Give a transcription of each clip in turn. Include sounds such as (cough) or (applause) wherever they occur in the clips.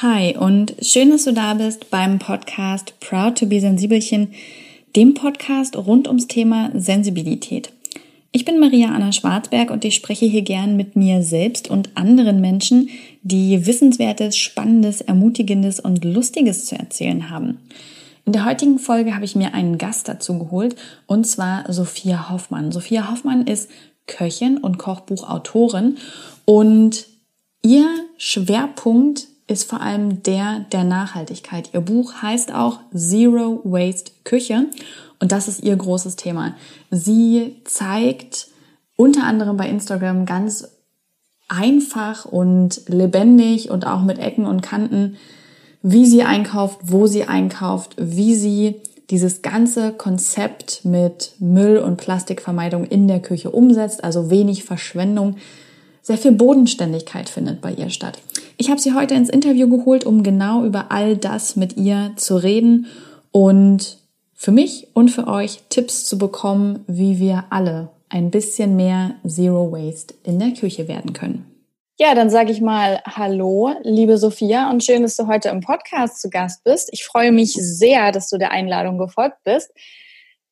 Hi und schön, dass du da bist beim Podcast Proud to be Sensibelchen, dem Podcast rund ums Thema Sensibilität. Ich bin Maria Anna Schwarzberg und ich spreche hier gern mit mir selbst und anderen Menschen, die Wissenswertes, Spannendes, Ermutigendes und Lustiges zu erzählen haben. In der heutigen Folge habe ich mir einen Gast dazu geholt und zwar Sophia Hoffmann. Sophia Hoffmann ist Köchin und Kochbuchautorin und ihr Schwerpunkt ist vor allem der der Nachhaltigkeit. Ihr Buch heißt auch Zero Waste Küche und das ist ihr großes Thema. Sie zeigt unter anderem bei Instagram ganz einfach und lebendig und auch mit Ecken und Kanten, wie sie einkauft, wo sie einkauft, wie sie dieses ganze Konzept mit Müll- und Plastikvermeidung in der Küche umsetzt, also wenig Verschwendung, sehr viel Bodenständigkeit findet bei ihr statt. Ich habe sie heute ins Interview geholt, um genau über all das mit ihr zu reden und für mich und für euch Tipps zu bekommen, wie wir alle ein bisschen mehr Zero Waste in der Küche werden können. Ja, dann sage ich mal Hallo, liebe Sophia, und schön, dass du heute im Podcast zu Gast bist. Ich freue mich sehr, dass du der Einladung gefolgt bist.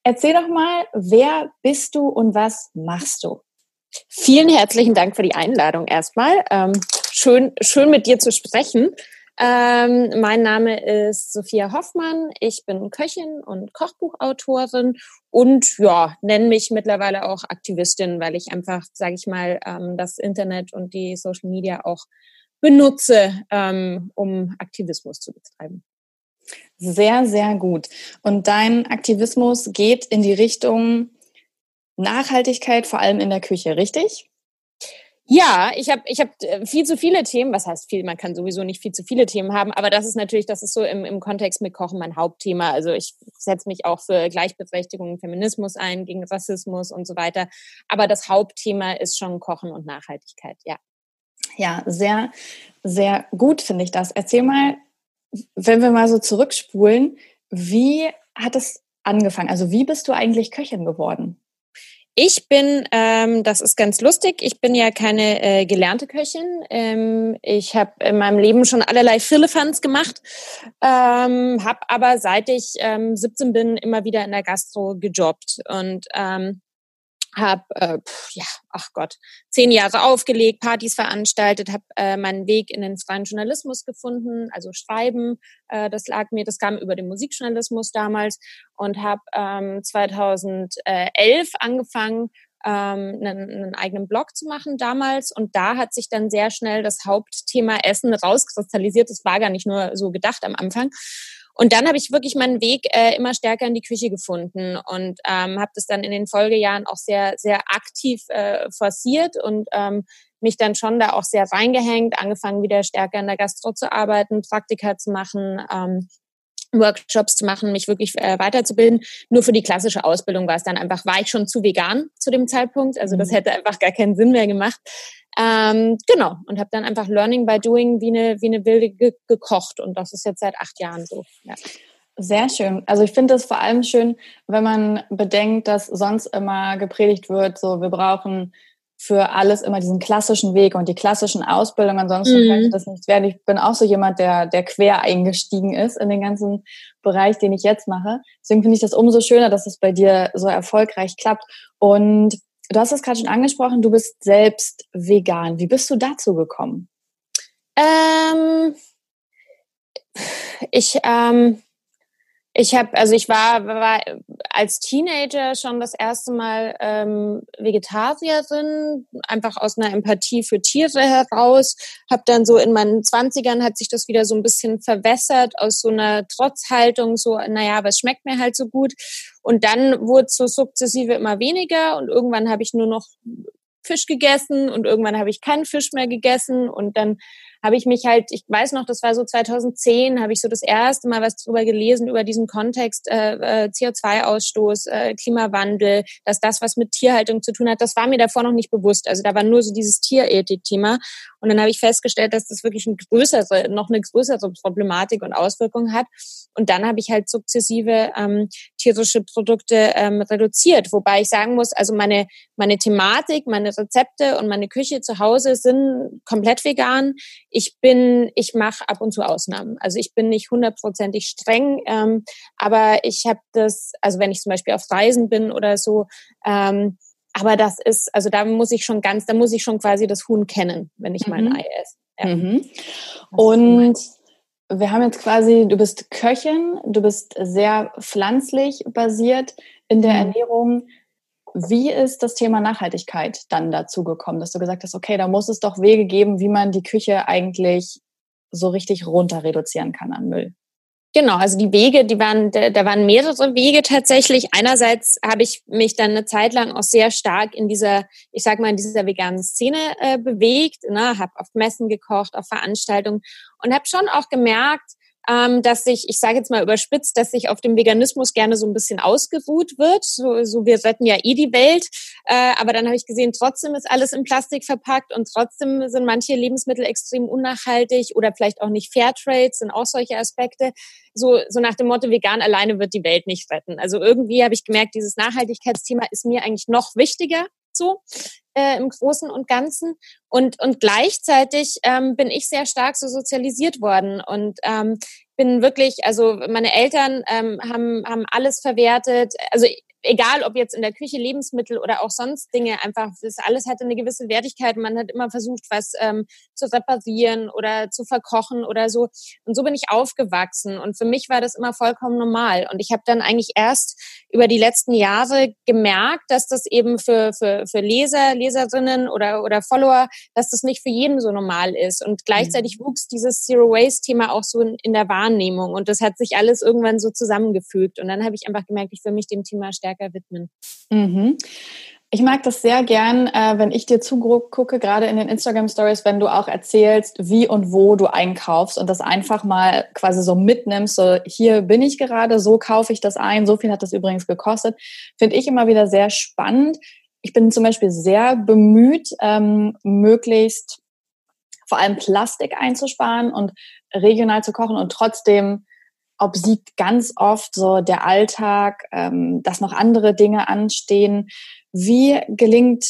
Erzähl doch mal, wer bist du und was machst du? Vielen herzlichen Dank für die Einladung erstmal. Ähm, schön, schön mit dir zu sprechen. Ähm, mein Name ist Sophia Hoffmann. Ich bin Köchin und Kochbuchautorin und ja, nenne mich mittlerweile auch Aktivistin, weil ich einfach, sage ich mal, ähm, das Internet und die Social Media auch benutze, ähm, um Aktivismus zu betreiben. Sehr, sehr gut. Und dein Aktivismus geht in die Richtung Nachhaltigkeit, vor allem in der Küche, richtig? Ja, ich habe ich hab äh, viel zu viele Themen. Was heißt viel? Man kann sowieso nicht viel zu viele Themen haben, aber das ist natürlich, das ist so im, im Kontext mit Kochen mein Hauptthema. Also ich setze mich auch für Gleichberechtigung, Feminismus ein, gegen Rassismus und so weiter. Aber das Hauptthema ist schon Kochen und Nachhaltigkeit, ja. Ja, sehr, sehr gut finde ich das. Erzähl mal, wenn wir mal so zurückspulen, wie hat es angefangen? Also wie bist du eigentlich Köchin geworden? Ich bin, ähm, das ist ganz lustig, ich bin ja keine äh, gelernte Köchin. Ähm, ich habe in meinem Leben schon allerlei Firlefanz gemacht, ähm, habe aber seit ich ähm, 17 bin immer wieder in der Gastro gejobbt und ähm, habe, äh, ja, ach Gott, zehn Jahre aufgelegt, Partys veranstaltet, habe äh, meinen Weg in den freien Journalismus gefunden, also Schreiben. Äh, das lag mir, das kam über den Musikjournalismus damals und habe ähm, 2011 angefangen, ähm, einen, einen eigenen Blog zu machen damals. Und da hat sich dann sehr schnell das Hauptthema Essen rauskristallisiert. Das war gar nicht nur so gedacht am Anfang. Und dann habe ich wirklich meinen Weg äh, immer stärker in die Küche gefunden und ähm, habe das dann in den Folgejahren auch sehr, sehr aktiv äh, forciert und ähm, mich dann schon da auch sehr reingehängt, angefangen wieder stärker in der Gastro zu arbeiten, Praktika zu machen, ähm, Workshops zu machen, mich wirklich äh, weiterzubilden. Nur für die klassische Ausbildung war es dann einfach, war ich schon zu vegan zu dem Zeitpunkt. Also das mhm. hätte einfach gar keinen Sinn mehr gemacht. Ähm, genau, und habe dann einfach Learning by Doing wie eine, wie eine Wilde ge gekocht. Und das ist jetzt seit acht Jahren so. Ja. Sehr schön. Also ich finde es vor allem schön, wenn man bedenkt, dass sonst immer gepredigt wird, so wir brauchen für alles immer diesen klassischen Weg und die klassischen Ausbildungen, ansonsten mhm. könnte das nicht werden. Ich bin auch so jemand, der, der quer eingestiegen ist in den ganzen Bereich, den ich jetzt mache. Deswegen finde ich das umso schöner, dass es bei dir so erfolgreich klappt. Und Du hast es gerade schon angesprochen, du bist selbst vegan. Wie bist du dazu gekommen? Ähm, ich ähm, ich habe, also ich war, war als Teenager schon das erste Mal ähm, Vegetarierin, einfach aus einer Empathie für Tiere heraus. Habe dann so in meinen Zwanzigern hat sich das wieder so ein bisschen verwässert aus so einer Trotzhaltung, so, naja, was schmeckt mir halt so gut. Und dann wurde so sukzessive immer weniger und irgendwann habe ich nur noch Fisch gegessen und irgendwann habe ich keinen Fisch mehr gegessen und dann habe ich mich halt, ich weiß noch, das war so 2010, habe ich so das erste Mal was drüber gelesen, über diesen Kontext äh, äh CO2-Ausstoß, äh, Klimawandel, dass das was mit Tierhaltung zu tun hat. Das war mir davor noch nicht bewusst. Also da war nur so dieses Tierethik-Thema. Und dann habe ich festgestellt, dass das wirklich eine größere, noch eine größere Problematik und Auswirkung hat. Und dann habe ich halt sukzessive ähm, tierische Produkte ähm, reduziert. Wobei ich sagen muss, also meine, meine Thematik, meine Rezepte und meine Küche zu Hause sind komplett vegan. Ich bin, ich mache ab und zu Ausnahmen. Also ich bin nicht hundertprozentig streng, ähm, aber ich habe das, also wenn ich zum Beispiel auf Reisen bin oder so, ähm, aber das ist, also da muss ich schon ganz, da muss ich schon quasi das Huhn kennen, wenn ich mhm. mein Ei esse. Ja. Mhm. Und wir haben jetzt quasi, du bist Köchin, du bist sehr pflanzlich basiert in der mhm. Ernährung. Wie ist das Thema Nachhaltigkeit dann dazu gekommen, dass du gesagt hast, okay, da muss es doch Wege geben, wie man die Küche eigentlich so richtig runter reduzieren kann an Müll? Genau, also die Wege, die waren, da waren mehrere Wege tatsächlich. Einerseits habe ich mich dann eine Zeit lang auch sehr stark in dieser, ich sag mal, in dieser veganen Szene äh, bewegt, ne, habe auf Messen gekocht, auf Veranstaltungen und habe schon auch gemerkt, ähm, dass sich, ich sage jetzt mal überspitzt, dass sich auf dem Veganismus gerne so ein bisschen ausgeruht wird. So, so wir retten ja eh die Welt. Äh, aber dann habe ich gesehen, trotzdem ist alles in Plastik verpackt und trotzdem sind manche Lebensmittel extrem unnachhaltig oder vielleicht auch nicht Fairtrade, sind auch solche Aspekte. So, so nach dem Motto, vegan alleine wird die Welt nicht retten. Also irgendwie habe ich gemerkt, dieses Nachhaltigkeitsthema ist mir eigentlich noch wichtiger so äh, im Großen und Ganzen. Und, und gleichzeitig ähm, bin ich sehr stark so sozialisiert worden und ähm, bin wirklich, also meine Eltern ähm, haben, haben alles verwertet. Also egal ob jetzt in der Küche Lebensmittel oder auch sonst Dinge, einfach das alles hatte eine gewisse Wertigkeit. Man hat immer versucht, was ähm, zu reparieren oder zu verkochen oder so. Und so bin ich aufgewachsen. Und für mich war das immer vollkommen normal. Und ich habe dann eigentlich erst über die letzten Jahre gemerkt, dass das eben für, für, für Leser, Leserinnen oder, oder Follower, dass das nicht für jeden so normal ist. Und gleichzeitig mhm. wuchs dieses Zero Waste-Thema auch so in, in der Wahrnehmung. Und das hat sich alles irgendwann so zusammengefügt. Und dann habe ich einfach gemerkt, ich will mich dem Thema stärker stärker widmen. Mhm. Ich mag das sehr gern, äh, wenn ich dir zugucke, gerade in den Instagram Stories, wenn du auch erzählst, wie und wo du einkaufst und das einfach mal quasi so mitnimmst. So, hier bin ich gerade, so kaufe ich das ein, so viel hat das übrigens gekostet. Finde ich immer wieder sehr spannend. Ich bin zum Beispiel sehr bemüht, ähm, möglichst vor allem Plastik einzusparen und regional zu kochen und trotzdem obsiegt ganz oft so der Alltag, ähm, dass noch andere Dinge anstehen. Wie gelingt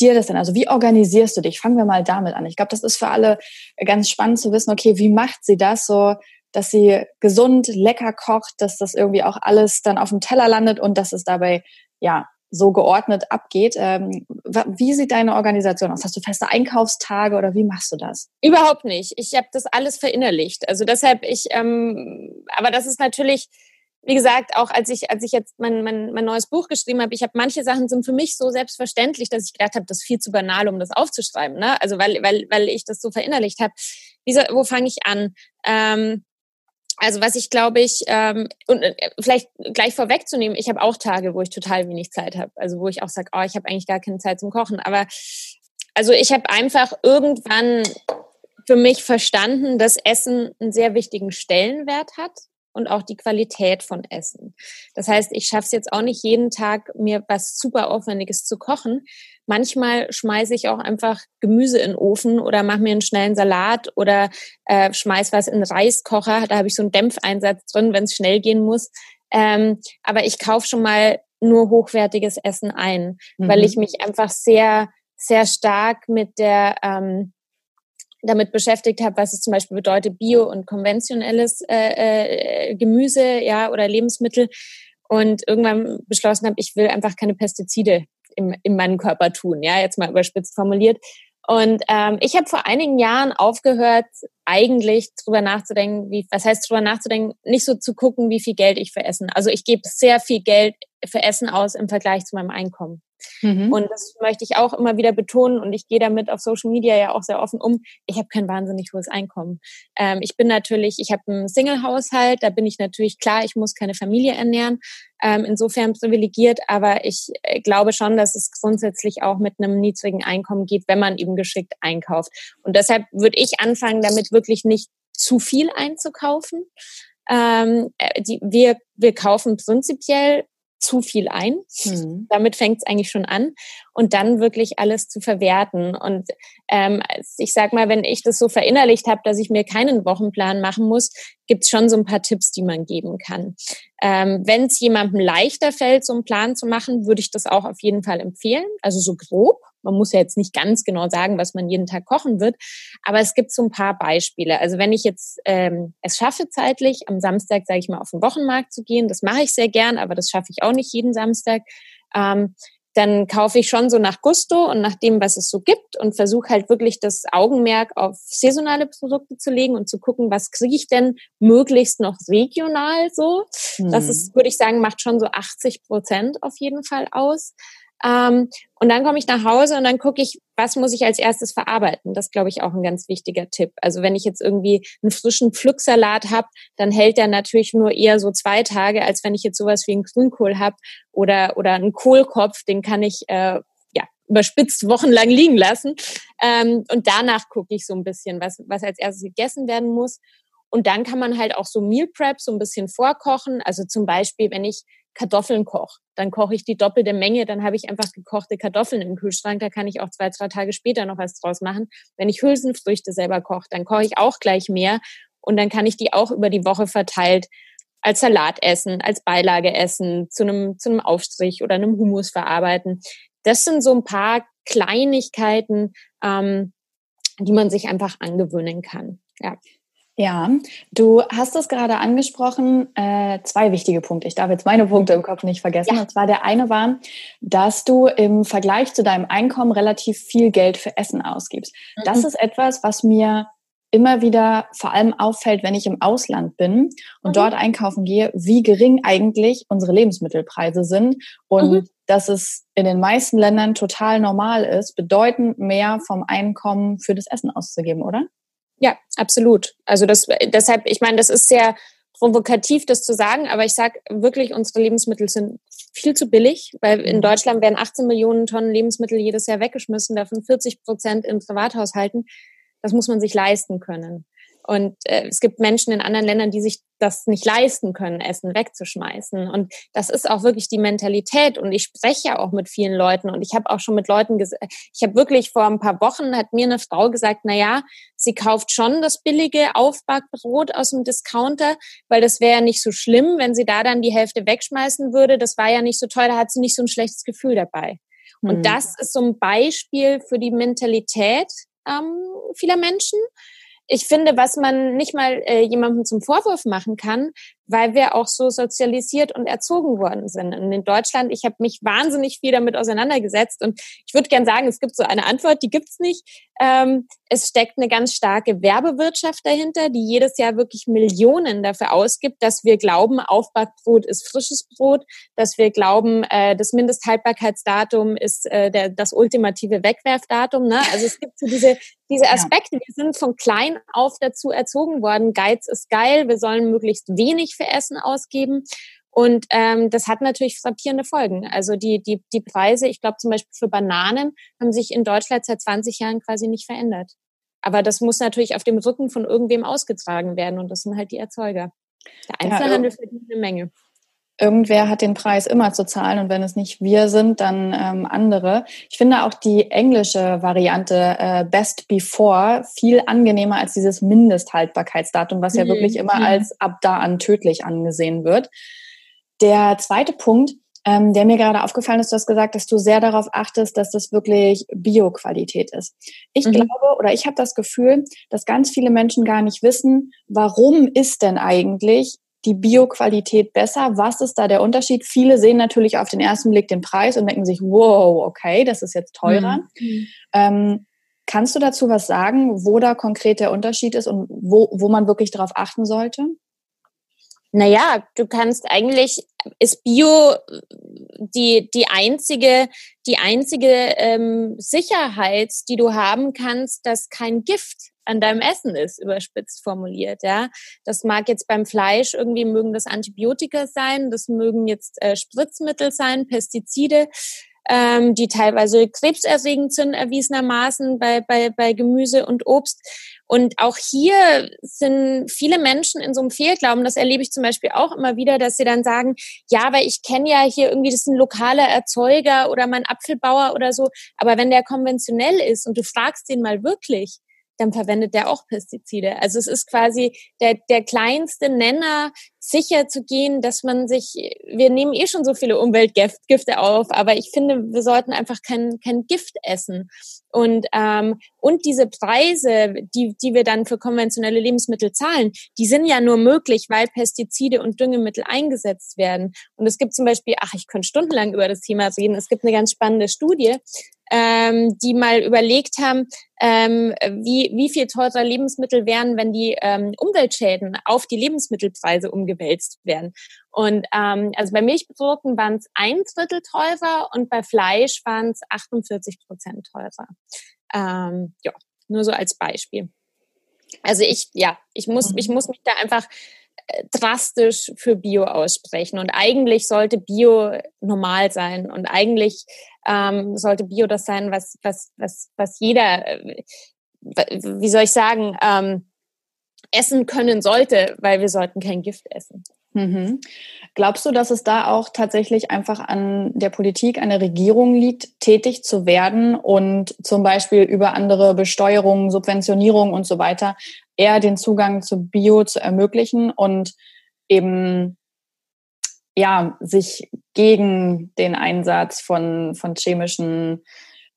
dir das denn? Also wie organisierst du dich? Fangen wir mal damit an. Ich glaube, das ist für alle ganz spannend zu wissen, okay, wie macht sie das so, dass sie gesund, lecker kocht, dass das irgendwie auch alles dann auf dem Teller landet und dass es dabei ja so geordnet abgeht. Ähm, wie sieht deine Organisation aus? Hast du feste Einkaufstage oder wie machst du das? Überhaupt nicht. Ich habe das alles verinnerlicht. Also deshalb ich, ähm, aber das ist natürlich, wie gesagt, auch als ich als ich jetzt mein mein, mein neues Buch geschrieben habe, ich habe manche Sachen sind für mich so selbstverständlich, dass ich gedacht habe, das ist viel zu banal, um das aufzuschreiben. Ne? Also weil weil weil ich das so verinnerlicht habe. wo fange ich an? Ähm, also was ich glaube ich, ähm, und äh, vielleicht gleich vorwegzunehmen, ich habe auch Tage, wo ich total wenig Zeit habe. Also wo ich auch sage, oh, ich habe eigentlich gar keine Zeit zum Kochen. Aber also ich habe einfach irgendwann für mich verstanden, dass Essen einen sehr wichtigen Stellenwert hat und auch die Qualität von Essen. Das heißt, ich schaffe es jetzt auch nicht jeden Tag, mir was super Aufwendiges zu kochen. Manchmal schmeiße ich auch einfach Gemüse in den Ofen oder mache mir einen schnellen Salat oder äh, schmeiß was in den Reiskocher. Da habe ich so einen Dämpfeinsatz drin, wenn es schnell gehen muss. Ähm, aber ich kaufe schon mal nur hochwertiges Essen ein, mhm. weil ich mich einfach sehr, sehr stark mit der ähm, damit beschäftigt habe, was es zum Beispiel bedeutet, bio und konventionelles äh, äh, Gemüse, ja, oder Lebensmittel. Und irgendwann beschlossen habe, ich will einfach keine Pestizide im, in meinem Körper tun, ja, jetzt mal überspitzt formuliert. Und ähm, ich habe vor einigen Jahren aufgehört, eigentlich drüber nachzudenken, wie, was heißt drüber nachzudenken, nicht so zu gucken, wie viel Geld ich für Essen. Also ich gebe sehr viel Geld für Essen aus im Vergleich zu meinem Einkommen. Mhm. Und das möchte ich auch immer wieder betonen und ich gehe damit auf Social Media ja auch sehr offen um. Ich habe kein wahnsinnig hohes Einkommen. Ähm, ich bin natürlich, ich habe einen Single-Haushalt, da bin ich natürlich klar, ich muss keine Familie ernähren. Ähm, insofern privilegiert, aber ich äh, glaube schon, dass es grundsätzlich auch mit einem niedrigen Einkommen geht, wenn man eben geschickt einkauft. Und deshalb würde ich anfangen, damit wirklich nicht zu viel einzukaufen. Ähm, äh, die, wir, wir kaufen prinzipiell zu viel ein. Hm. Damit fängt es eigentlich schon an. Und dann wirklich alles zu verwerten. Und ähm, ich sag mal, wenn ich das so verinnerlicht habe, dass ich mir keinen Wochenplan machen muss, gibt's schon so ein paar Tipps, die man geben kann. Ähm, wenn es jemandem leichter fällt, so einen Plan zu machen, würde ich das auch auf jeden Fall empfehlen. Also so grob. Man muss ja jetzt nicht ganz genau sagen, was man jeden Tag kochen wird, aber es gibt so ein paar Beispiele. Also wenn ich jetzt ähm, es schaffe zeitlich, am Samstag, sage ich mal, auf den Wochenmarkt zu gehen, das mache ich sehr gern, aber das schaffe ich auch nicht jeden Samstag. Ähm, dann kaufe ich schon so nach Gusto und nach dem, was es so gibt und versuche halt wirklich das Augenmerk auf saisonale Produkte zu legen und zu gucken, was kriege ich denn möglichst noch regional so. Mhm. Das ist, würde ich sagen, macht schon so 80 Prozent auf jeden Fall aus. Ähm, und dann komme ich nach Hause und dann gucke ich, was muss ich als erstes verarbeiten. Das glaube ich auch ein ganz wichtiger Tipp. Also wenn ich jetzt irgendwie einen frischen Pflücksalat habe, dann hält der natürlich nur eher so zwei Tage, als wenn ich jetzt sowas wie einen Grünkohl habe oder oder einen Kohlkopf, den kann ich äh, ja überspitzt wochenlang liegen lassen. Ähm, und danach gucke ich so ein bisschen, was was als erstes gegessen werden muss. Und dann kann man halt auch so Meal Prep so ein bisschen vorkochen. Also zum Beispiel, wenn ich Kartoffeln koche. Dann koche ich die doppelte Menge, dann habe ich einfach gekochte Kartoffeln im Kühlschrank. Da kann ich auch zwei, drei Tage später noch was draus machen. Wenn ich Hülsenfrüchte selber koche, dann koche ich auch gleich mehr und dann kann ich die auch über die Woche verteilt als Salat essen, als Beilage essen, zu einem, zu einem Aufstrich oder einem Hummus verarbeiten. Das sind so ein paar Kleinigkeiten, ähm, die man sich einfach angewöhnen kann. Ja. Ja, du hast es gerade angesprochen, äh, zwei wichtige Punkte. Ich darf jetzt meine Punkte im Kopf nicht vergessen. Ja. Und zwar der eine war, dass du im Vergleich zu deinem Einkommen relativ viel Geld für Essen ausgibst. Mhm. Das ist etwas, was mir immer wieder vor allem auffällt, wenn ich im Ausland bin und mhm. dort einkaufen gehe, wie gering eigentlich unsere Lebensmittelpreise sind und mhm. dass es in den meisten Ländern total normal ist, bedeutend mehr vom Einkommen für das Essen auszugeben, oder? Ja, absolut. Also das, deshalb, ich meine, das ist sehr provokativ, das zu sagen, aber ich sage wirklich, unsere Lebensmittel sind viel zu billig, weil in mhm. Deutschland werden 18 Millionen Tonnen Lebensmittel jedes Jahr weggeschmissen, davon 40 Prozent in Privathaushalten. Das muss man sich leisten können. Und äh, es gibt Menschen in anderen Ländern, die sich das nicht leisten können, Essen wegzuschmeißen. Und das ist auch wirklich die Mentalität. Und ich spreche ja auch mit vielen Leuten. Und ich habe auch schon mit Leuten gesagt, ich habe wirklich vor ein paar Wochen hat mir eine Frau gesagt, na ja, sie kauft schon das billige Aufbackbrot aus dem Discounter, weil das wäre ja nicht so schlimm, wenn sie da dann die Hälfte wegschmeißen würde. Das war ja nicht so teuer, da hat sie nicht so ein schlechtes Gefühl dabei. Und hm. das ist so ein Beispiel für die Mentalität ähm, vieler Menschen ich finde, was man nicht mal äh, jemandem zum Vorwurf machen kann, weil wir auch so sozialisiert und erzogen worden sind. Und in Deutschland, ich habe mich wahnsinnig viel damit auseinandergesetzt und ich würde gern sagen, es gibt so eine Antwort, die gibt's nicht. Ähm, es steckt eine ganz starke Werbewirtschaft dahinter, die jedes Jahr wirklich Millionen dafür ausgibt, dass wir glauben, Aufbackbrot ist frisches Brot, dass wir glauben, äh, das Mindesthaltbarkeitsdatum ist äh, der, das ultimative Wegwerfdatum. Ne? Also es gibt so diese, diese Aspekte. Wir sind von klein auf dazu erzogen worden, Geiz ist geil, wir sollen möglichst wenig für Essen ausgeben. Und ähm, das hat natürlich frappierende Folgen. Also die, die, die Preise, ich glaube zum Beispiel für Bananen, haben sich in Deutschland seit 20 Jahren quasi nicht verändert. Aber das muss natürlich auf dem Rücken von irgendwem ausgetragen werden und das sind halt die Erzeuger. Der Einzelhandel ja, verdient eine Menge irgendwer hat den Preis immer zu zahlen und wenn es nicht wir sind, dann ähm, andere. Ich finde auch die englische Variante äh, Best Before viel angenehmer als dieses Mindesthaltbarkeitsdatum, was ja mhm. wirklich immer mhm. als ab da an tödlich angesehen wird. Der zweite Punkt, ähm, der mir gerade aufgefallen ist, du hast gesagt, dass du sehr darauf achtest, dass das wirklich Bio-Qualität ist. Ich mhm. glaube oder ich habe das Gefühl, dass ganz viele Menschen gar nicht wissen, warum ist denn eigentlich die Bioqualität besser? Was ist da der Unterschied? Viele sehen natürlich auf den ersten Blick den Preis und denken sich, wow, okay, das ist jetzt teurer. Mhm. Ähm, kannst du dazu was sagen, wo da konkret der Unterschied ist und wo, wo man wirklich darauf achten sollte? Naja, du kannst eigentlich, ist Bio die, die einzige, die einzige ähm, Sicherheit, die du haben kannst, dass kein Gift an deinem Essen ist, überspitzt formuliert, ja. Das mag jetzt beim Fleisch irgendwie mögen das Antibiotika sein, das mögen jetzt äh, Spritzmittel sein, Pestizide, ähm, die teilweise krebserregend sind, erwiesenermaßen bei, bei, bei Gemüse und Obst. Und auch hier sind viele Menschen in so einem Fehlglauben. Das erlebe ich zum Beispiel auch immer wieder, dass sie dann sagen, ja, aber ich kenne ja hier irgendwie, das ist ein lokaler Erzeuger oder mein Apfelbauer oder so. Aber wenn der konventionell ist und du fragst ihn mal wirklich, dann verwendet der auch Pestizide. Also es ist quasi der, der kleinste Nenner, sicher zu gehen, dass man sich, wir nehmen eh schon so viele Umweltgifte auf, aber ich finde, wir sollten einfach kein, kein Gift essen. Und, ähm, und diese Preise, die, die wir dann für konventionelle Lebensmittel zahlen, die sind ja nur möglich, weil Pestizide und Düngemittel eingesetzt werden. Und es gibt zum Beispiel, ach, ich könnte stundenlang über das Thema reden, es gibt eine ganz spannende Studie, ähm, die mal überlegt haben, ähm, wie, wie viel teurer Lebensmittel wären, wenn die ähm, Umweltschäden auf die Lebensmittelpreise umgewälzt werden. Und ähm, also bei Milchprodukten waren es ein Drittel teurer und bei Fleisch waren es 48 Prozent teurer. Ähm, ja, nur so als Beispiel. Also ich, ja, ich muss, ich muss mich da einfach drastisch für Bio aussprechen. Und eigentlich sollte Bio normal sein. Und eigentlich ähm, sollte Bio das sein, was, was, was, was jeder, äh, wie soll ich sagen, ähm, essen können sollte, weil wir sollten kein Gift essen. Mhm. Glaubst du, dass es da auch tatsächlich einfach an der Politik, an der Regierung liegt, tätig zu werden und zum Beispiel über andere Besteuerungen, Subventionierungen und so weiter eher den Zugang zu Bio zu ermöglichen und eben ja, sich gegen den Einsatz von, von chemischen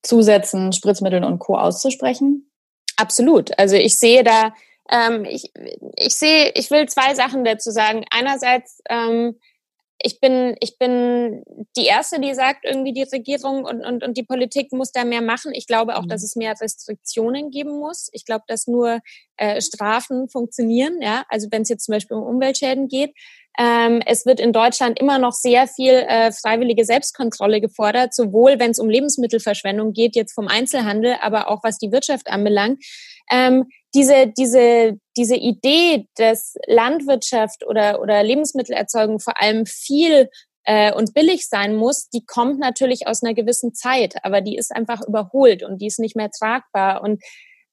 Zusätzen, Spritzmitteln und Co. auszusprechen? Absolut. Also ich sehe da, ähm, ich, ich sehe, ich will zwei Sachen dazu sagen. Einerseits ähm, ich bin, ich bin die Erste, die sagt, irgendwie die Regierung und, und, und die Politik muss da mehr machen. Ich glaube auch, mhm. dass es mehr Restriktionen geben muss. Ich glaube, dass nur äh, Strafen funktionieren. Ja, also wenn es jetzt zum Beispiel um Umweltschäden geht. Ähm, es wird in Deutschland immer noch sehr viel äh, freiwillige Selbstkontrolle gefordert, sowohl wenn es um Lebensmittelverschwendung geht, jetzt vom Einzelhandel, aber auch was die Wirtschaft anbelangt. Ähm, diese, diese, diese Idee, dass Landwirtschaft oder, oder Lebensmittelerzeugung vor allem viel äh, und billig sein muss, die kommt natürlich aus einer gewissen Zeit, aber die ist einfach überholt und die ist nicht mehr tragbar. Und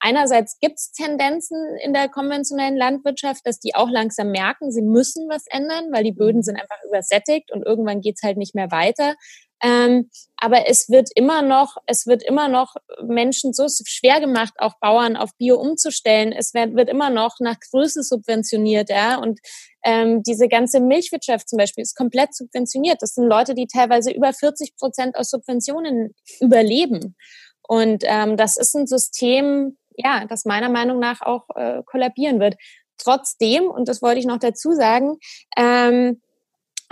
einerseits gibt es Tendenzen in der konventionellen Landwirtschaft, dass die auch langsam merken, sie müssen was ändern, weil die Böden sind einfach übersättigt und irgendwann geht's halt nicht mehr weiter. Ähm, aber es wird immer noch, es wird immer noch Menschen so schwer gemacht, auch Bauern auf Bio umzustellen. Es wird, wird immer noch nach Größe subventioniert, ja. Und ähm, diese ganze Milchwirtschaft zum Beispiel ist komplett subventioniert. Das sind Leute, die teilweise über 40 Prozent aus Subventionen überleben. Und ähm, das ist ein System, ja, das meiner Meinung nach auch äh, kollabieren wird. Trotzdem, und das wollte ich noch dazu sagen, ähm,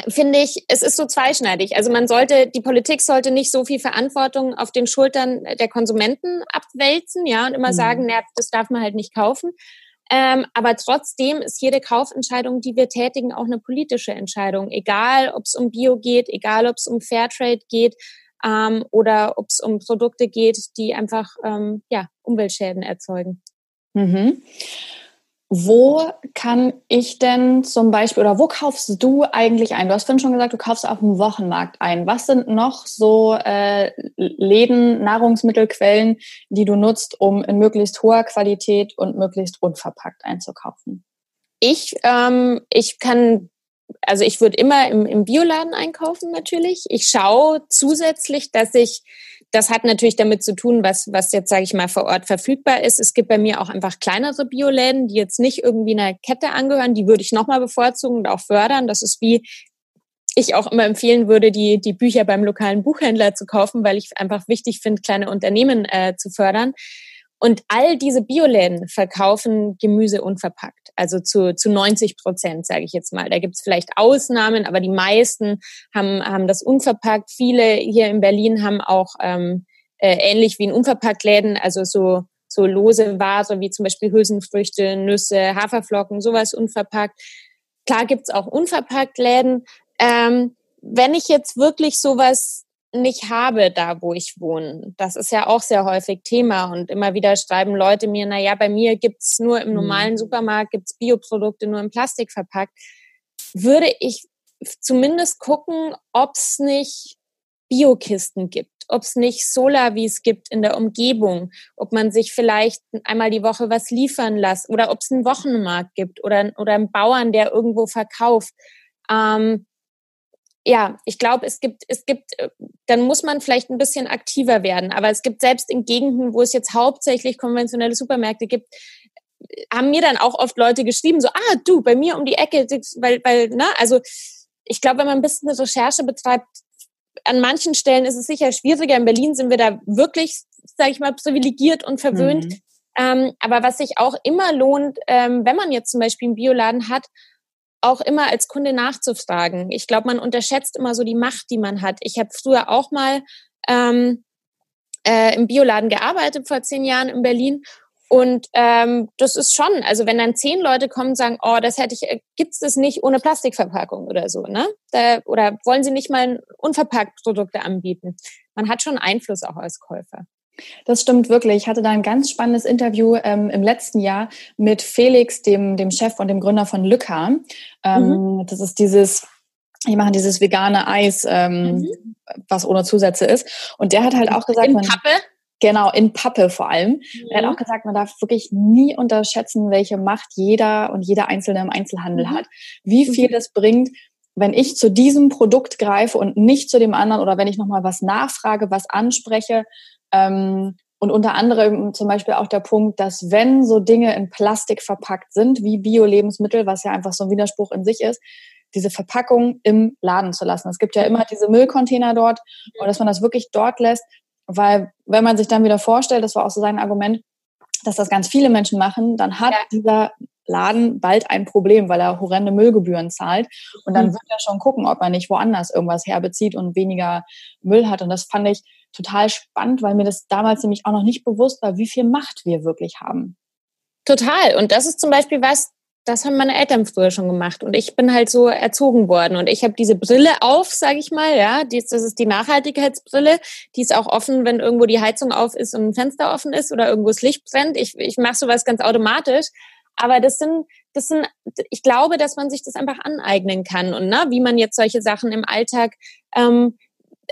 finde ich, es ist so zweischneidig. Also man sollte, die Politik sollte nicht so viel Verantwortung auf den Schultern der Konsumenten abwälzen, ja, und immer mhm. sagen, na, das darf man halt nicht kaufen. Ähm, aber trotzdem ist jede Kaufentscheidung, die wir tätigen, auch eine politische Entscheidung. Egal, ob es um Bio geht, egal, ob es um Fairtrade geht ähm, oder ob es um Produkte geht, die einfach ähm, ja, Umweltschäden erzeugen. Mhm. Wo kann ich denn zum Beispiel oder wo kaufst du eigentlich ein? Du hast vorhin schon gesagt, du kaufst auf dem Wochenmarkt ein. Was sind noch so äh, Läden, Nahrungsmittelquellen, die du nutzt, um in möglichst hoher Qualität und möglichst unverpackt einzukaufen? Ich, ähm, ich kann also ich würde immer im, im Bioladen einkaufen natürlich. Ich schaue zusätzlich, dass ich, das hat natürlich damit zu tun, was, was jetzt, sage ich mal, vor Ort verfügbar ist. Es gibt bei mir auch einfach kleinere Bioläden, die jetzt nicht irgendwie einer Kette angehören. Die würde ich nochmal bevorzugen und auch fördern. Das ist wie ich auch immer empfehlen würde, die, die Bücher beim lokalen Buchhändler zu kaufen, weil ich einfach wichtig finde, kleine Unternehmen äh, zu fördern. Und all diese Bioläden verkaufen Gemüse unverpackt, also zu, zu 90 Prozent, sage ich jetzt mal. Da gibt's vielleicht Ausnahmen, aber die meisten haben, haben das unverpackt. Viele hier in Berlin haben auch ähm, äh, ähnlich wie in Unverpacktläden, also so, so lose Ware wie zum Beispiel Hülsenfrüchte, Nüsse, Haferflocken, sowas unverpackt. Klar gibt's auch Unverpacktläden. Ähm, wenn ich jetzt wirklich sowas nicht habe, da wo ich wohne. Das ist ja auch sehr häufig Thema und immer wieder schreiben Leute mir, na ja, bei mir gibt's nur im mhm. normalen Supermarkt, gibt's Bioprodukte nur in Plastik verpackt. Würde ich zumindest gucken, ob's nicht Biokisten gibt ob es nicht Solar-Wies gibt in der Umgebung, ob man sich vielleicht einmal die Woche was liefern lässt oder ob es einen Wochenmarkt gibt oder, oder einen Bauern, der irgendwo verkauft. Ähm, ja, ich glaube, es gibt, es gibt, äh, dann muss man vielleicht ein bisschen aktiver werden. Aber es gibt selbst in Gegenden, wo es jetzt hauptsächlich konventionelle Supermärkte gibt, haben mir dann auch oft Leute geschrieben, so, ah, du, bei mir um die Ecke, weil, weil, ne, also ich glaube, wenn man ein bisschen Recherche betreibt, an manchen Stellen ist es sicher schwieriger. In Berlin sind wir da wirklich, sage ich mal, privilegiert und verwöhnt. Mhm. Ähm, aber was sich auch immer lohnt, ähm, wenn man jetzt zum Beispiel einen Bioladen hat, auch immer als Kunde nachzufragen. Ich glaube, man unterschätzt immer so die Macht, die man hat. Ich habe früher auch mal ähm, äh, im Bioladen gearbeitet vor zehn Jahren in Berlin und ähm, das ist schon, also wenn dann zehn Leute kommen und sagen, oh, das hätte ich, äh, gibt's das nicht ohne Plastikverpackung oder so, ne? Da, oder wollen sie nicht mal unverpackt Produkte anbieten? Man hat schon Einfluss auch als Käufer. Das stimmt wirklich. Ich hatte da ein ganz spannendes Interview ähm, im letzten Jahr mit Felix, dem, dem Chef und dem Gründer von Lücka. Ähm, mhm. Das ist dieses, die machen dieses vegane Eis, ähm, mhm. was ohne Zusätze ist. Und der hat halt auch gesagt, in Pappe? Genau, in Pappe vor allem. Mhm. Er hat auch gesagt, man darf wirklich nie unterschätzen, welche Macht jeder und jeder Einzelne im Einzelhandel mhm. hat. Wie viel mhm. das bringt, wenn ich zu diesem Produkt greife und nicht zu dem anderen oder wenn ich nochmal was nachfrage, was anspreche, ähm, und unter anderem zum Beispiel auch der Punkt, dass wenn so Dinge in Plastik verpackt sind, wie Bio-Lebensmittel, was ja einfach so ein Widerspruch in sich ist, diese Verpackung im Laden zu lassen. Es gibt ja immer diese Müllcontainer dort und dass man das wirklich dort lässt, weil wenn man sich dann wieder vorstellt, das war auch so sein Argument, dass das ganz viele Menschen machen, dann hat ja. dieser Laden bald ein Problem, weil er horrende Müllgebühren zahlt. Und dann mhm. wird er schon gucken, ob er nicht woanders irgendwas herbezieht und weniger Müll hat. Und das fand ich total spannend, weil mir das damals nämlich auch noch nicht bewusst war, wie viel Macht wir wirklich haben. Total. Und das ist zum Beispiel was, das haben meine Eltern früher schon gemacht und ich bin halt so erzogen worden und ich habe diese Brille auf, sage ich mal, ja, das ist die Nachhaltigkeitsbrille, die ist auch offen, wenn irgendwo die Heizung auf ist und ein Fenster offen ist oder irgendwo das Licht brennt. Ich, ich mache sowas ganz automatisch, aber das sind das sind ich glaube, dass man sich das einfach aneignen kann und ne, wie man jetzt solche Sachen im Alltag ähm,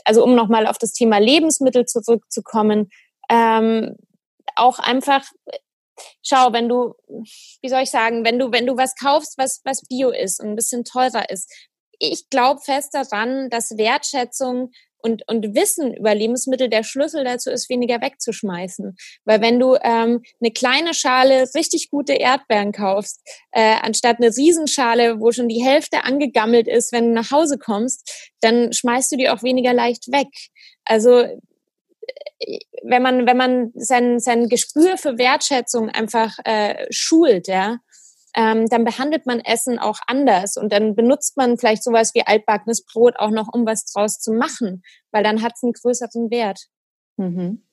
also um nochmal auf das Thema Lebensmittel zurückzukommen, ähm, auch einfach schau, wenn du, wie soll ich sagen, wenn du, wenn du was kaufst, was, was Bio ist und ein bisschen teurer ist, ich glaube fest daran, dass Wertschätzung und, und Wissen über Lebensmittel der Schlüssel dazu ist, weniger wegzuschmeißen. Weil wenn du ähm, eine kleine Schale richtig gute Erdbeeren kaufst, äh, anstatt eine Riesenschale, wo schon die Hälfte angegammelt ist, wenn du nach Hause kommst, dann schmeißt du die auch weniger leicht weg. Also äh, wenn man wenn man sein sein Gespür für Wertschätzung einfach äh, schult, ja, ähm, dann behandelt man Essen auch anders und dann benutzt man vielleicht sowas wie altbackenes Brot auch noch, um was draus zu machen, weil dann hat es einen größeren Wert. Mhm.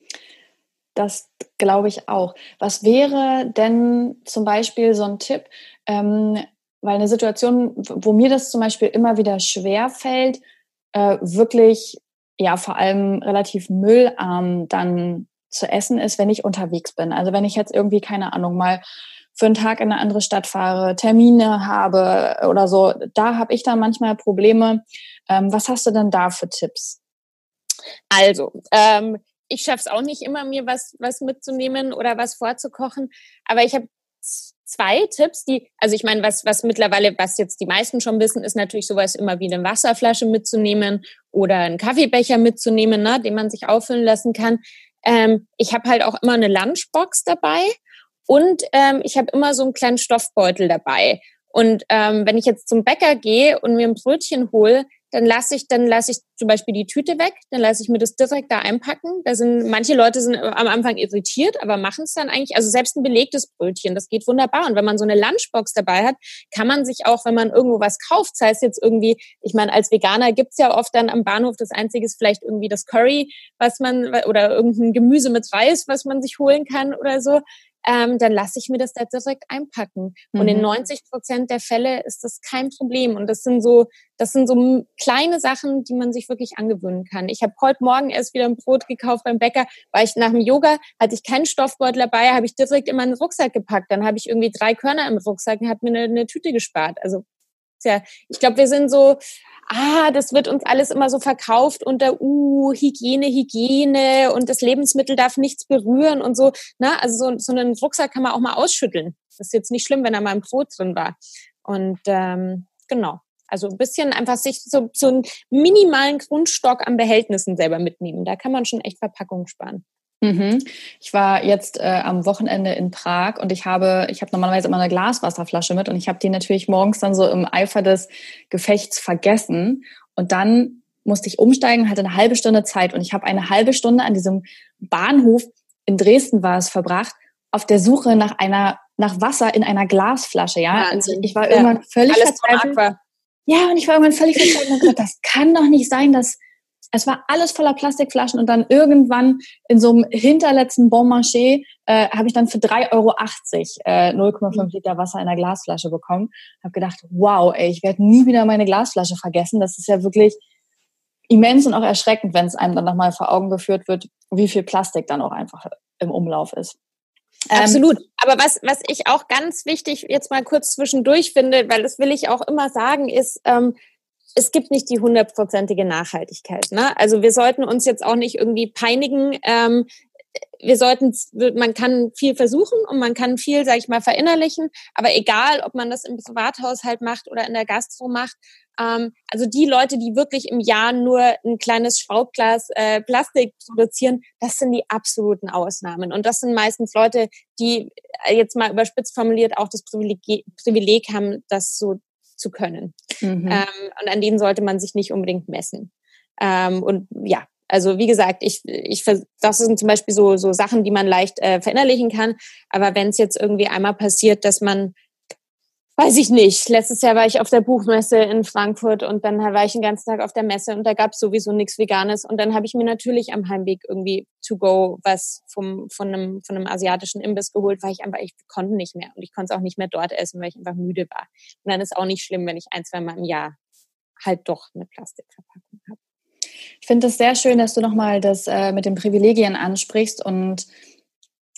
Das glaube ich auch. Was wäre denn zum Beispiel so ein Tipp, ähm, weil eine Situation, wo mir das zum Beispiel immer wieder schwer fällt, äh, wirklich ja vor allem relativ müllarm dann zu essen ist, wenn ich unterwegs bin. Also wenn ich jetzt irgendwie keine Ahnung mal für einen Tag in eine andere Stadt fahre, Termine habe oder so, da habe ich dann manchmal Probleme. Ähm, was hast du denn da für Tipps? Also, ähm, ich schaffe es auch nicht immer, mir was, was mitzunehmen oder was vorzukochen, aber ich habe zwei Tipps, die, also ich meine, was, was mittlerweile, was jetzt die meisten schon wissen, ist natürlich sowas immer wie eine Wasserflasche mitzunehmen oder einen Kaffeebecher mitzunehmen, ne, den man sich auffüllen lassen kann. Ähm, ich habe halt auch immer eine Lunchbox dabei und ähm, ich habe immer so einen kleinen Stoffbeutel dabei. Und ähm, wenn ich jetzt zum Bäcker gehe und mir ein Brötchen hole, dann lasse ich, dann lasse ich zum Beispiel die Tüte weg, dann lasse ich mir das direkt da einpacken. Da sind manche Leute sind am Anfang irritiert, aber machen es dann eigentlich. Also selbst ein belegtes Brötchen, das geht wunderbar. Und wenn man so eine Lunchbox dabei hat, kann man sich auch, wenn man irgendwo was kauft, sei es jetzt irgendwie, ich meine, als Veganer gibt's ja oft dann am Bahnhof das Einzige ist vielleicht irgendwie das Curry, was man oder irgendein Gemüse mit Reis, was man sich holen kann oder so ähm, dann lasse ich mir das da direkt einpacken. Mhm. Und in 90 mhm. Prozent der Fälle ist das kein Problem. Und das sind so, das sind so kleine Sachen, die man sich wirklich angewöhnen kann. Ich habe heute Morgen erst wieder ein Brot gekauft beim Bäcker, weil ich nach dem Yoga hatte ich keinen Stoffbeutel dabei, habe ich direkt in meinen Rucksack gepackt. Dann habe ich irgendwie drei Körner im Rucksack und habe mir eine, eine Tüte gespart. Also ja. Ich glaube, wir sind so, ah, das wird uns alles immer so verkauft unter, uh, Hygiene, Hygiene und das Lebensmittel darf nichts berühren und so. Na, also so, so einen Rucksack kann man auch mal ausschütteln. Das ist jetzt nicht schlimm, wenn da mal ein Brot drin war. Und ähm, genau. Also ein bisschen einfach sich so, so einen minimalen Grundstock an Behältnissen selber mitnehmen. Da kann man schon echt Verpackung sparen. Mhm. Ich war jetzt äh, am Wochenende in Prag und ich habe, ich habe normalerweise immer eine Glaswasserflasche mit und ich habe die natürlich morgens dann so im Eifer des Gefechts vergessen und dann musste ich umsteigen, hatte eine halbe Stunde Zeit und ich habe eine halbe Stunde an diesem Bahnhof in Dresden war es verbracht, auf der Suche nach einer nach Wasser in einer Glasflasche, ja. Also ich war irgendwann ja. völlig Alles verzweifelt. Ja, und ich war irgendwann völlig verzweifelt und das kann doch nicht sein, dass es war alles voller Plastikflaschen und dann irgendwann in so einem hinterletzten Bon Marché äh, habe ich dann für 3,80 Euro äh, 0,5 Liter Wasser in einer Glasflasche bekommen. Habe gedacht, wow, ey, ich werde nie wieder meine Glasflasche vergessen. Das ist ja wirklich immens und auch erschreckend, wenn es einem dann nochmal vor Augen geführt wird, wie viel Plastik dann auch einfach im Umlauf ist. Ähm, Absolut. Aber was, was ich auch ganz wichtig jetzt mal kurz zwischendurch finde, weil das will ich auch immer sagen, ist, ähm, es gibt nicht die hundertprozentige Nachhaltigkeit. Ne? Also wir sollten uns jetzt auch nicht irgendwie peinigen. Ähm, wir sollten, man kann viel versuchen und man kann viel, sage ich mal, verinnerlichen. Aber egal, ob man das im Privathaushalt macht oder in der Gastro macht, ähm, also die Leute, die wirklich im Jahr nur ein kleines Schraubglas äh, Plastik produzieren, das sind die absoluten Ausnahmen. Und das sind meistens Leute, die äh, jetzt mal überspitzt formuliert auch das Privileg, Privileg haben, das so zu können. Mhm. Ähm, und an denen sollte man sich nicht unbedingt messen. Ähm, und ja, also wie gesagt, ich, ich das sind zum Beispiel so, so Sachen, die man leicht äh, verinnerlichen kann. Aber wenn es jetzt irgendwie einmal passiert, dass man Weiß ich nicht. Letztes Jahr war ich auf der Buchmesse in Frankfurt und dann war ich den ganzen Tag auf der Messe und da gab es sowieso nichts Veganes. Und dann habe ich mir natürlich am Heimweg irgendwie to go was vom, von, einem, von einem asiatischen Imbiss geholt, weil ich einfach, ich konnte nicht mehr. Und ich konnte es auch nicht mehr dort essen, weil ich einfach müde war. Und dann ist auch nicht schlimm, wenn ich ein, zwei Mal im Jahr halt doch eine Plastikverpackung habe. Ich finde es sehr schön, dass du nochmal das äh, mit den Privilegien ansprichst und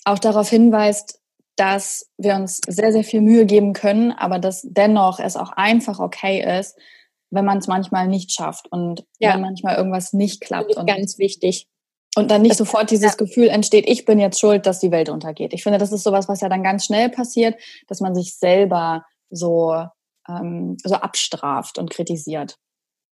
auch darauf hinweist, dass wir uns sehr, sehr viel Mühe geben können, aber dass dennoch es auch einfach okay ist, wenn man es manchmal nicht schafft und ja. wenn manchmal irgendwas nicht klappt. Und ganz wichtig. Und dann nicht das sofort dieses ja. Gefühl entsteht, ich bin jetzt schuld, dass die Welt untergeht. Ich finde, das ist sowas, was ja dann ganz schnell passiert, dass man sich selber so, ähm, so abstraft und kritisiert.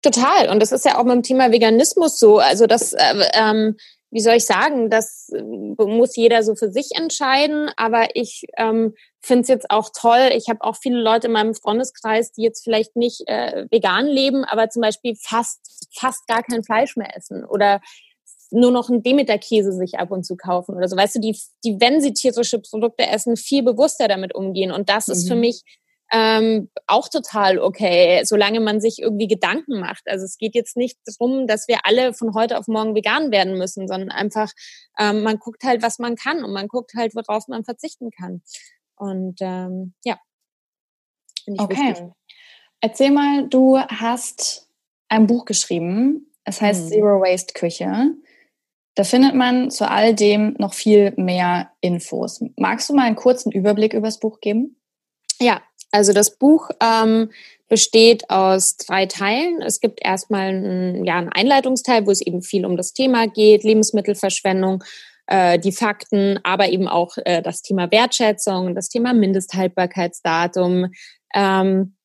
Total. Und das ist ja auch mit dem Thema Veganismus so. Also das äh, ähm, wie soll ich sagen, das äh, muss jeder so für sich entscheiden. Aber ich ähm, finde es jetzt auch toll. Ich habe auch viele Leute in meinem Freundeskreis, die jetzt vielleicht nicht äh, vegan leben, aber zum Beispiel fast, fast gar kein Fleisch mehr essen oder nur noch einen Demeter-Käse sich ab und zu kaufen oder so. Weißt du, die, die, wenn sie tierische Produkte essen, viel bewusster damit umgehen. Und das mhm. ist für mhm. mich ähm, auch total okay, solange man sich irgendwie Gedanken macht. Also es geht jetzt nicht darum, dass wir alle von heute auf morgen vegan werden müssen, sondern einfach, ähm, man guckt halt, was man kann und man guckt halt, worauf man verzichten kann. Und ähm, ja. okay. Wichtig. Erzähl mal, du hast ein Buch geschrieben. Es heißt hm. Zero Waste Küche. Da findet man zu all dem noch viel mehr Infos. Magst du mal einen kurzen Überblick über das Buch geben? Ja, also das Buch ähm, besteht aus drei Teilen. Es gibt erstmal einen, ja, einen Einleitungsteil, wo es eben viel um das Thema geht, Lebensmittelverschwendung, äh, die Fakten, aber eben auch äh, das Thema Wertschätzung, das Thema Mindesthaltbarkeitsdatum, ähm,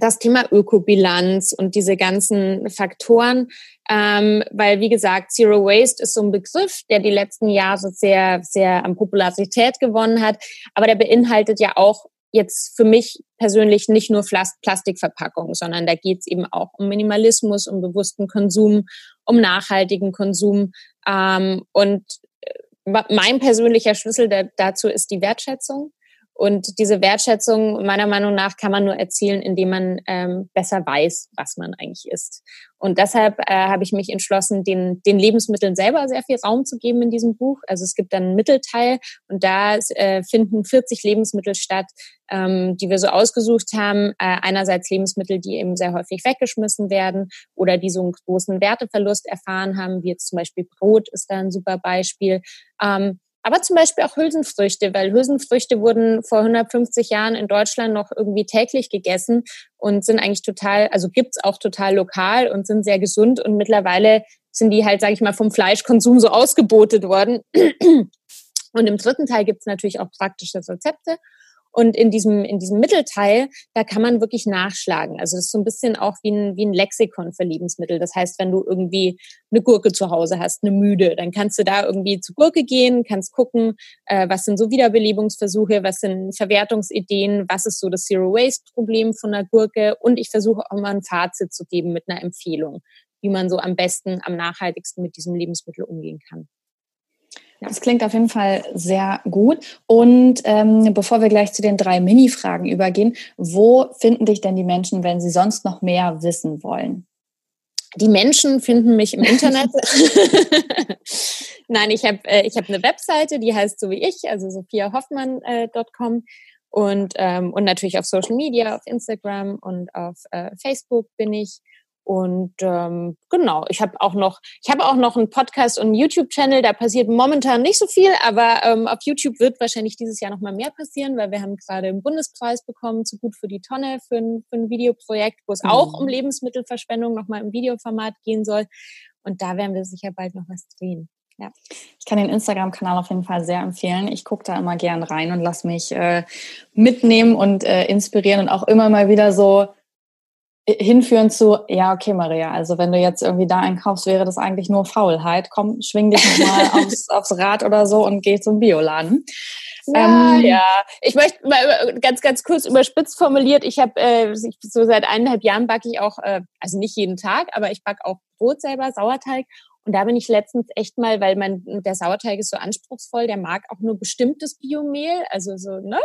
das Thema Ökobilanz und diese ganzen Faktoren, ähm, weil wie gesagt, Zero Waste ist so ein Begriff, der die letzten Jahre sehr, sehr an Popularität gewonnen hat, aber der beinhaltet ja auch jetzt für mich persönlich nicht nur Plastikverpackungen, sondern da geht es eben auch um Minimalismus, um bewussten Konsum, um nachhaltigen Konsum. Ähm, und äh, mein persönlicher Schlüssel dazu ist die Wertschätzung. Und diese Wertschätzung, meiner Meinung nach, kann man nur erzielen, indem man ähm, besser weiß, was man eigentlich isst. Und deshalb äh, habe ich mich entschlossen, den, den Lebensmitteln selber sehr viel Raum zu geben in diesem Buch. Also es gibt dann einen Mittelteil und da äh, finden 40 Lebensmittel statt, ähm, die wir so ausgesucht haben. Äh, einerseits Lebensmittel, die eben sehr häufig weggeschmissen werden oder die so einen großen Werteverlust erfahren haben, wie jetzt zum Beispiel Brot ist da ein super Beispiel. Ähm, aber zum Beispiel auch Hülsenfrüchte, weil Hülsenfrüchte wurden vor 150 Jahren in Deutschland noch irgendwie täglich gegessen und sind eigentlich total, also gibt's auch total lokal und sind sehr gesund und mittlerweile sind die halt, sage ich mal, vom Fleischkonsum so ausgebotet worden. Und im dritten Teil gibt's natürlich auch praktische Rezepte. Und in diesem, in diesem Mittelteil, da kann man wirklich nachschlagen. Also das ist so ein bisschen auch wie ein, wie ein Lexikon für Lebensmittel. Das heißt, wenn du irgendwie eine Gurke zu Hause hast, eine Müde, dann kannst du da irgendwie zur Gurke gehen, kannst gucken, äh, was sind so Wiederbelebungsversuche, was sind Verwertungsideen, was ist so das Zero-Waste-Problem von der Gurke. Und ich versuche auch mal ein Fazit zu geben mit einer Empfehlung, wie man so am besten, am nachhaltigsten mit diesem Lebensmittel umgehen kann. Das klingt auf jeden Fall sehr gut. Und ähm, bevor wir gleich zu den drei Mini-Fragen übergehen, wo finden dich denn die Menschen, wenn sie sonst noch mehr wissen wollen? Die Menschen finden mich im Internet. (laughs) (laughs) Nein, ich habe äh, ich hab eine Webseite, die heißt so wie ich, also sophiahoffmann.com. Äh, und, ähm, und natürlich auf Social Media, auf Instagram und auf äh, Facebook bin ich. Und ähm, genau, ich habe auch noch, ich habe auch noch einen Podcast und einen YouTube-Channel. Da passiert momentan nicht so viel, aber ähm, auf YouTube wird wahrscheinlich dieses Jahr noch mal mehr passieren, weil wir haben gerade einen Bundespreis bekommen zu gut für die Tonne für ein, für ein Videoprojekt, wo es mhm. auch um Lebensmittelverschwendung noch mal im Videoformat gehen soll. Und da werden wir sicher bald noch was drehen. Ja. Ich kann den Instagram-Kanal auf jeden Fall sehr empfehlen. Ich gucke da immer gern rein und lass mich äh, mitnehmen und äh, inspirieren und auch immer mal wieder so hinführen zu, ja, okay, Maria, also wenn du jetzt irgendwie da einkaufst, wäre das eigentlich nur Faulheit. Komm, schwing dich nochmal (laughs) aufs, aufs Rad oder so und geh zum Bioladen. Ja, ähm, ja. Ich möchte mal ganz, ganz kurz überspitzt formuliert, ich habe äh, so seit eineinhalb Jahren backe ich auch, äh, also nicht jeden Tag, aber ich backe auch Brot selber, Sauerteig. Und da bin ich letztens echt mal, weil mein der Sauerteig ist so anspruchsvoll, der mag auch nur bestimmtes Biomehl, also so, ne?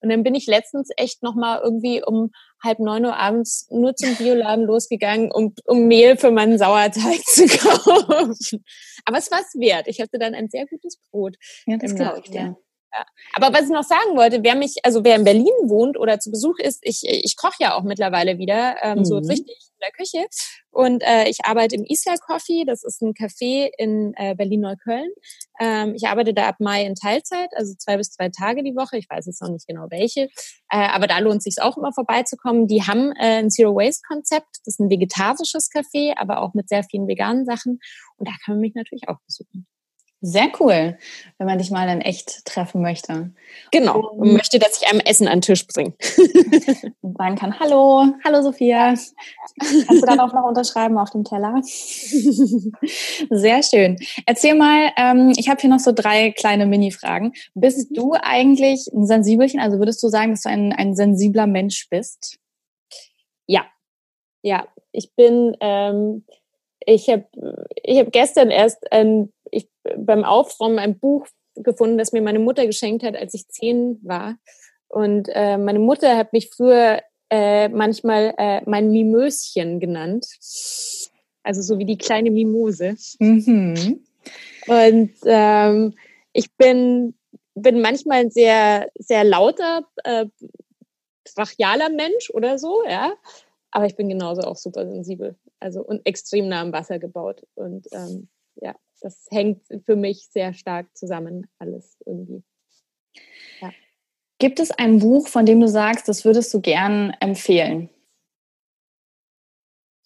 Und dann bin ich letztens echt nochmal irgendwie um halb neun Uhr abends nur zum Bioladen losgegangen, um, um Mehl für meinen Sauerteig zu (laughs) kaufen. Aber es war es wert. Ich hatte dann ein sehr gutes Brot. Ja, das glaube ich dir. Ja. Aber was ich noch sagen wollte, wer mich, also wer in Berlin wohnt oder zu Besuch ist, ich, ich koche ja auch mittlerweile wieder, ähm, mhm. so richtig in der Küche. Und äh, ich arbeite im Isla Coffee, das ist ein Café in äh, Berlin-Neukölln. Ähm, ich arbeite da ab Mai in Teilzeit, also zwei bis drei Tage die Woche. Ich weiß jetzt noch nicht genau welche. Äh, aber da lohnt sich auch immer vorbeizukommen. Die haben äh, ein Zero-Waste-Konzept. Das ist ein vegetarisches Café, aber auch mit sehr vielen veganen Sachen. Und da kann man mich natürlich auch besuchen. Sehr cool, wenn man dich mal in echt treffen möchte. Genau, und möchte, dass ich einem Essen an den Tisch bringe. (laughs) sagen kann, hallo, hallo Sophia. Kannst du dann auch noch unterschreiben auf dem Teller? (laughs) Sehr schön. Erzähl mal, ähm, ich habe hier noch so drei kleine Mini-Fragen. Bist du eigentlich ein Sensibelchen? Also würdest du sagen, dass du ein, ein sensibler Mensch bist? Ja, ja. Ich bin, ähm, ich habe ich hab gestern erst ein ich beim Aufräumen ein Buch gefunden, das mir meine Mutter geschenkt hat, als ich zehn war. Und äh, meine Mutter hat mich früher äh, manchmal äh, mein Mimöschen genannt. Also so wie die kleine Mimose. Mhm. Und ähm, ich bin, bin manchmal ein sehr, sehr lauter, äh, brachialer Mensch oder so, ja. Aber ich bin genauso auch super sensibel. Also und extrem nah am Wasser gebaut. Und ähm, ja, das hängt für mich sehr stark zusammen, alles irgendwie. Ja. Gibt es ein Buch, von dem du sagst, das würdest du gern empfehlen?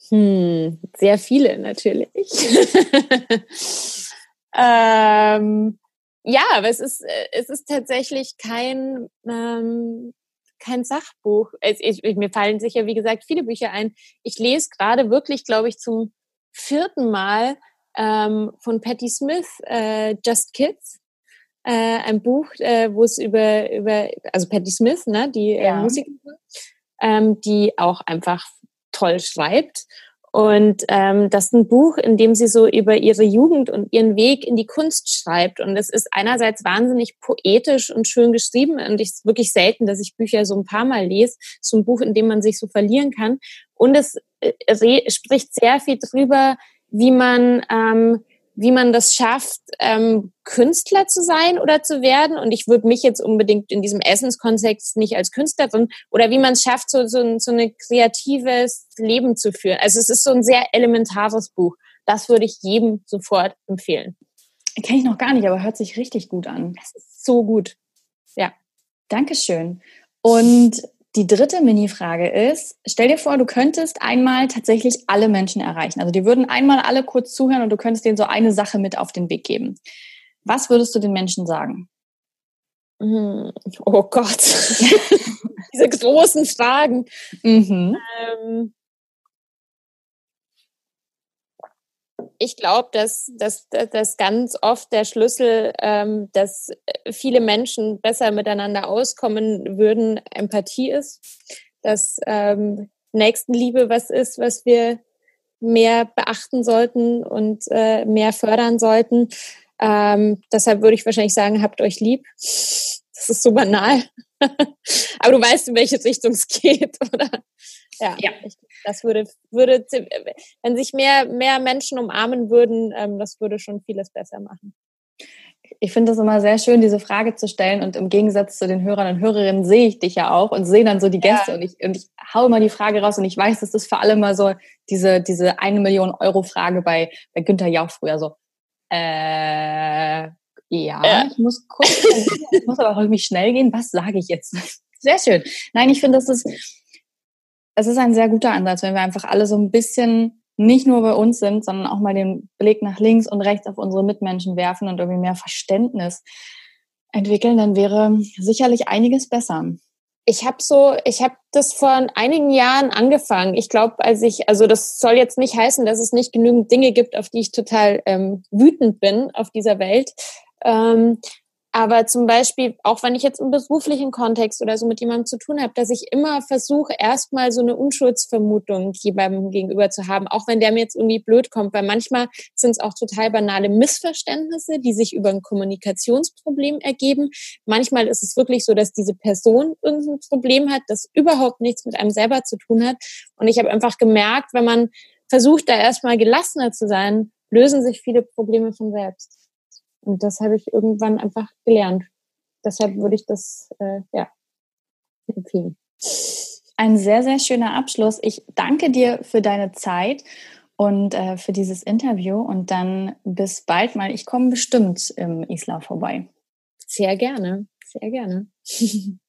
Hm, sehr viele natürlich. (laughs) ähm, ja, aber es ist, es ist tatsächlich kein, ähm, kein Sachbuch. Es, ich, mir fallen sicher, wie gesagt, viele Bücher ein. Ich lese gerade wirklich, glaube ich, zum vierten Mal ähm, von Patti Smith, äh, Just Kids. Äh, ein Buch, äh, wo es über, über, also Patti Smith, ne, die äh, ja. Musikerin, ähm, die auch einfach toll schreibt. Und ähm, das ist ein Buch, in dem sie so über ihre Jugend und ihren Weg in die Kunst schreibt. Und es ist einerseits wahnsinnig poetisch und schön geschrieben. Und es ist wirklich selten, dass ich Bücher so ein paar Mal lese. So ein Buch, in dem man sich so verlieren kann. Und es äh, spricht sehr viel drüber, wie man, ähm, wie man das schafft, ähm, Künstler zu sein oder zu werden. Und ich würde mich jetzt unbedingt in diesem Essenskontext nicht als Künstlerin oder wie man es schafft, so, so, so ein kreatives Leben zu führen. Also es ist so ein sehr elementares Buch. Das würde ich jedem sofort empfehlen. Kenne ich noch gar nicht, aber hört sich richtig gut an. Das ist so gut. Ja. Dankeschön. Und die dritte Mini-Frage ist, stell dir vor, du könntest einmal tatsächlich alle Menschen erreichen. Also die würden einmal alle kurz zuhören und du könntest denen so eine Sache mit auf den Weg geben. Was würdest du den Menschen sagen? Hm, oh Gott. (laughs) Diese großen Fragen. Mhm. Ähm, ich glaube, dass, dass, dass ganz oft der Schlüssel, ähm, dass viele Menschen besser miteinander auskommen würden, Empathie ist. Dass ähm, Nächstenliebe was ist, was wir mehr beachten sollten und äh, mehr fördern sollten. Ähm, deshalb würde ich wahrscheinlich sagen, habt euch lieb. Das ist so banal. (laughs) Aber du weißt, in welche Richtung es geht, (laughs) oder? Ja, ja. Ich, das würde, würde, wenn sich mehr, mehr Menschen umarmen würden, ähm, das würde schon vieles besser machen. Ich finde es immer sehr schön, diese Frage zu stellen und im Gegensatz zu den Hörern und Hörerinnen sehe ich dich ja auch und sehe dann so die Gäste ja. und, ich, und ich hau immer die Frage raus und ich weiß, das ist für alle mal so diese, diese eine Million Euro Frage bei, bei Günther Jauch früher so. Äh, ja, ja, ich muss kurz, ich muss aber auch irgendwie schnell gehen. Was sage ich jetzt? (laughs) Sehr schön. Nein, ich finde, das ist, es ist ein sehr guter Ansatz, wenn wir einfach alle so ein bisschen nicht nur bei uns sind, sondern auch mal den Blick nach links und rechts auf unsere Mitmenschen werfen und irgendwie mehr Verständnis entwickeln, dann wäre sicherlich einiges besser. Ich habe so, ich habe das vor einigen Jahren angefangen. Ich glaube, als ich, also das soll jetzt nicht heißen, dass es nicht genügend Dinge gibt, auf die ich total ähm, wütend bin auf dieser Welt. Ähm, aber zum Beispiel, auch wenn ich jetzt im beruflichen Kontext oder so mit jemandem zu tun habe, dass ich immer versuche, erstmal so eine Unschuldsvermutung jemandem gegenüber zu haben, auch wenn der mir jetzt irgendwie blöd kommt, weil manchmal sind es auch total banale Missverständnisse, die sich über ein Kommunikationsproblem ergeben. Manchmal ist es wirklich so, dass diese Person irgendein Problem hat, das überhaupt nichts mit einem selber zu tun hat. Und ich habe einfach gemerkt, wenn man versucht, da erstmal gelassener zu sein, lösen sich viele Probleme von selbst. Und das habe ich irgendwann einfach gelernt. Deshalb würde ich das äh, ja, empfehlen. Ein sehr, sehr schöner Abschluss. Ich danke dir für deine Zeit und äh, für dieses Interview und dann bis bald mal. Ich komme bestimmt im Isla vorbei. Sehr gerne, sehr gerne. (laughs)